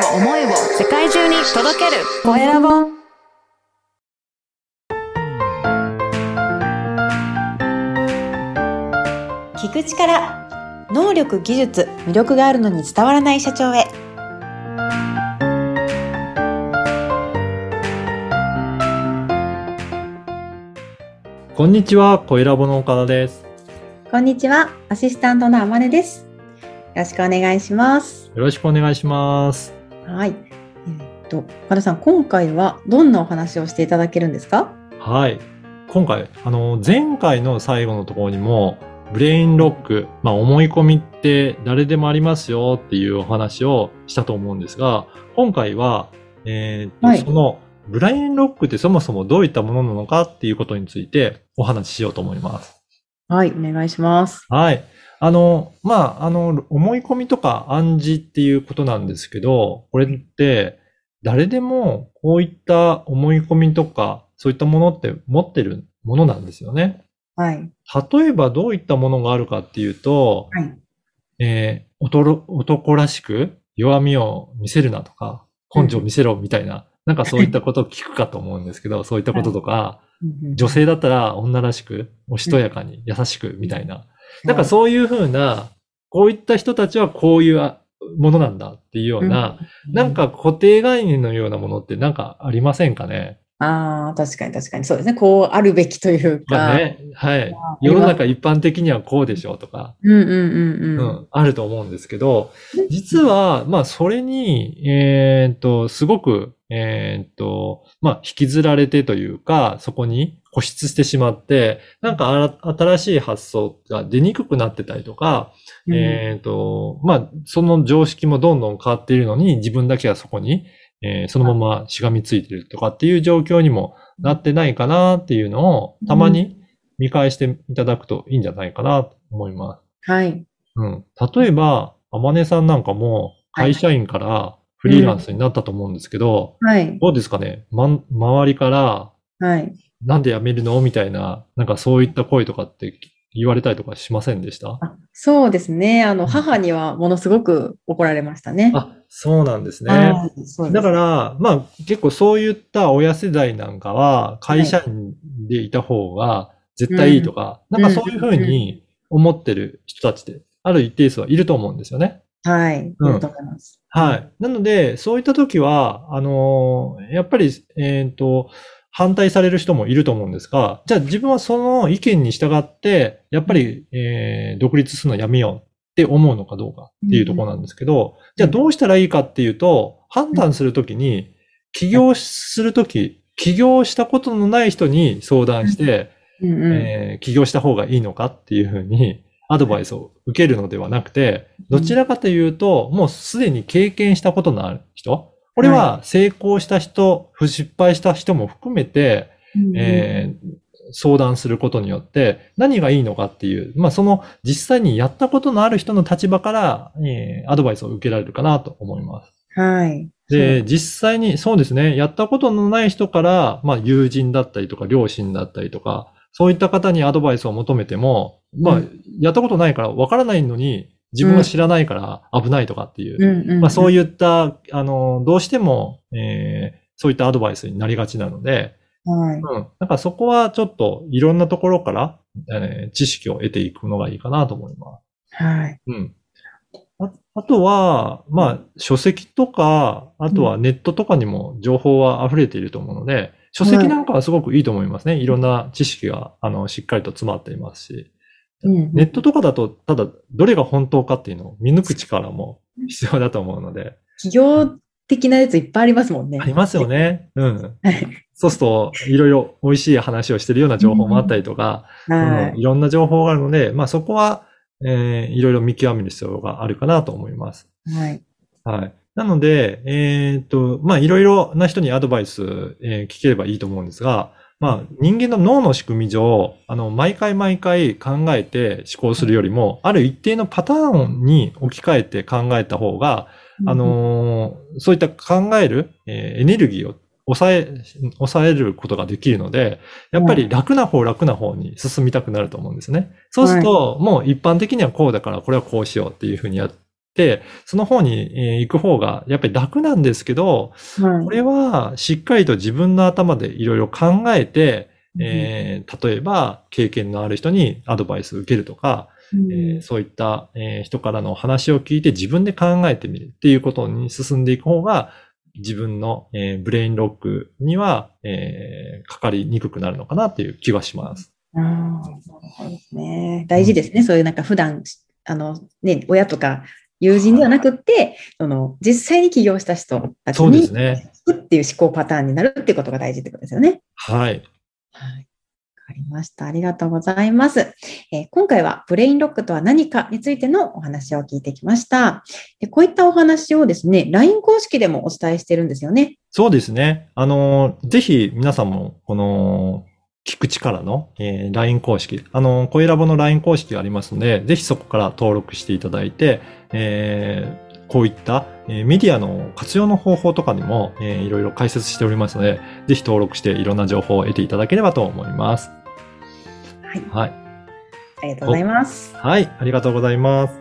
を思いを世界中に届ける。コエラボ聞く力能力技術魅力があるのに伝わらない社長へ。こんにちは、コエラボの岡田です。こんにちはアシスタントのあまねです。よろしくお願いします。よろしくお願いします。はいえーっと岡田さん今回はどんなお話をしていただけるんですか？はい。今回、あの、前回の最後のところにも、ブレインロック、まあ、思い込みって誰でもありますよっていうお話をしたと思うんですが、今回は、えーっとはいその、ブレインロックってそもそもどういったものなのかっていうことについてお話ししようと思います。はいお願いしますはい。あの、まあ、あの、思い込みとか暗示っていうことなんですけど、これって、誰でもこういった思い込みとか、そういったものって持ってるものなんですよね。はい。例えばどういったものがあるかっていうと、はい。えー男男らしく弱みを見せるなとか、根性を見せろみたいな、なんかそういったことを聞くかと思うんですけど、そういったこととか、女性だったら女らしく、おしとやかに優しくみたいな、なんかそういうふうな、こういった人たちはこういうものなんだっていうような、なんか固定概念のようなものってなんかありませんかね？ああ、確かに確かに。そうですね。こうあるべきというか。まあね、はい。あ世の中一般的にはこうでしょうとか、うんうんうんううん。ん、あると思うんですけど、実は、まあそれに、えーっと、すごく、えーっと、まあ引きずられてというか、そこに固執してしまって、なんか新しい発想が出にくくなってたりとか、うんえっ、と、まあ、その常識もどんどん変わっているのに、自分だけはそこに、えーそのまましがみついてるとかっていう状況にもなってないかなっていうのを、たまに見返していただくといいんじゃないかなと思います。はい。うん。例えば、あまねさんなんかも会社員からフリーランスになったと思うんですけど、はい。どうですかね、ま、周りから、はい。なんで辞めるの？みたいな、なんかそういった声とかって言われたりとかしませんでした？あそうですね。あの、うん母にはものすごく怒られましたね。あ、そうなんですね。すだから、まあ結構そういった親世代なんかは会社員でいた方が絶対いいとか、うんなんかそういうふうに思ってる人たちってある一定数はいると思うんですよね。はい。うんいると思います。はい。なので、そういった時は、あのーやっぱり、えっ、と、反対される人もいると思うんですが、じゃあ自分はその意見に従って、やっぱり、えー独立するのやめようって思うのかどうかっていうところなんですけど、じゃあどうしたらいいかっていうと、判断するときに、起業するとき、起業したことのない人に相談して。えー起業した方がいいのかっていうふうにアドバイスを受けるのではなくて、どちらかというと、もうすでに経験したことのある人、これは成功した人、失敗した人も含めて、うんうんえー相談することによって何がいいのかっていう、まあその実際にやったことのある人の立場から、えーアドバイスを受けられるかなと思います。はい。で、実際に、そうですね、やったことのない人から、まあ、友人だったりとか、両親だったりとか、そういった方にアドバイスを求めても、まあう、やったことないからわからないのに、自分が知らないから危ないとかっていう、そういった、あの、どうしても、えーそういったアドバイスになりがちなので、はい。うん。なんかそこはちょっといろんなところから、えー知識を得ていくのがいいかなと思います。はい。うん。ああとは、まあ、書籍とか、あとはネットとかにも情報は溢れていると思うので、書籍なんかはすごくいいと思いますね。いろんな知識が、あの、しっかりと詰まっていますし。うんネットとかだと、ただ、どれが本当かっていうのを見抜く力も必要だと思うので。企業的なやついっぱいありますもんね。ありますよね。うん。はい。そうすると、いろいろ美味しい話をしてるような情報もあったりとか、はいうんいろんな情報があるので、まあそこは、えーいろいろ見極める必要があるかなと思います。はい。はい。なので、えーっと、まあ、いろいろな人にアドバイス、えー聞ければいいと思うんですが、まあ、人間の脳の仕組み上、あの、毎回毎回考えて思考するよりも、ある一定のパターンに置き換えて考えた方が、あのーそういった考える、えーエネルギーを抑え、抑えることができるので、やっぱり楽な方楽な方に進みたくなると思うんですね。そうすると、もう一般的にはこうだから、これはこうしようっていうふうにやって、その方にえー行く方がやっぱり楽なんですけど、はいこれはしっかりと自分の頭でいろいろ考えて、えー例えば経験のある人にアドバイスを受けるとか、うんえーそういった、えー人からの話を聞いて自分で考えてみるっていうことに進んでいく方が、自分の、えーブレインロックには、えーかかりにくくなるのかなっていう気はします。ああ、そうですね。大事ですね。そういうなんか普段、あの、ね、親とか友人ではなくって、その、実際に起業した人たちにすね。っていう思考パターンになるっていうことが大事ってことですよね。はい。はい。わかりました。ありがとうございます。えー今回はブレインロックとは何かについてのお話を聞いてきました。でこういったお話をですね、LINE 公式でもお伝えしてるんですよね。そうですね。あのー、ぜひ皆さんも、この、聞く力の、えー LINE 公式、あのー、声ラボの LINE 公式がありますので、ぜひそこから登録していただいて、えーこういった、えーメディアの活用の方法とかにも、えーいろいろ解説しておりますので、ぜひ登録していろんな情報を得ていただければと思います。はい。はい。ありがとうございます。はい。ありがとうございます。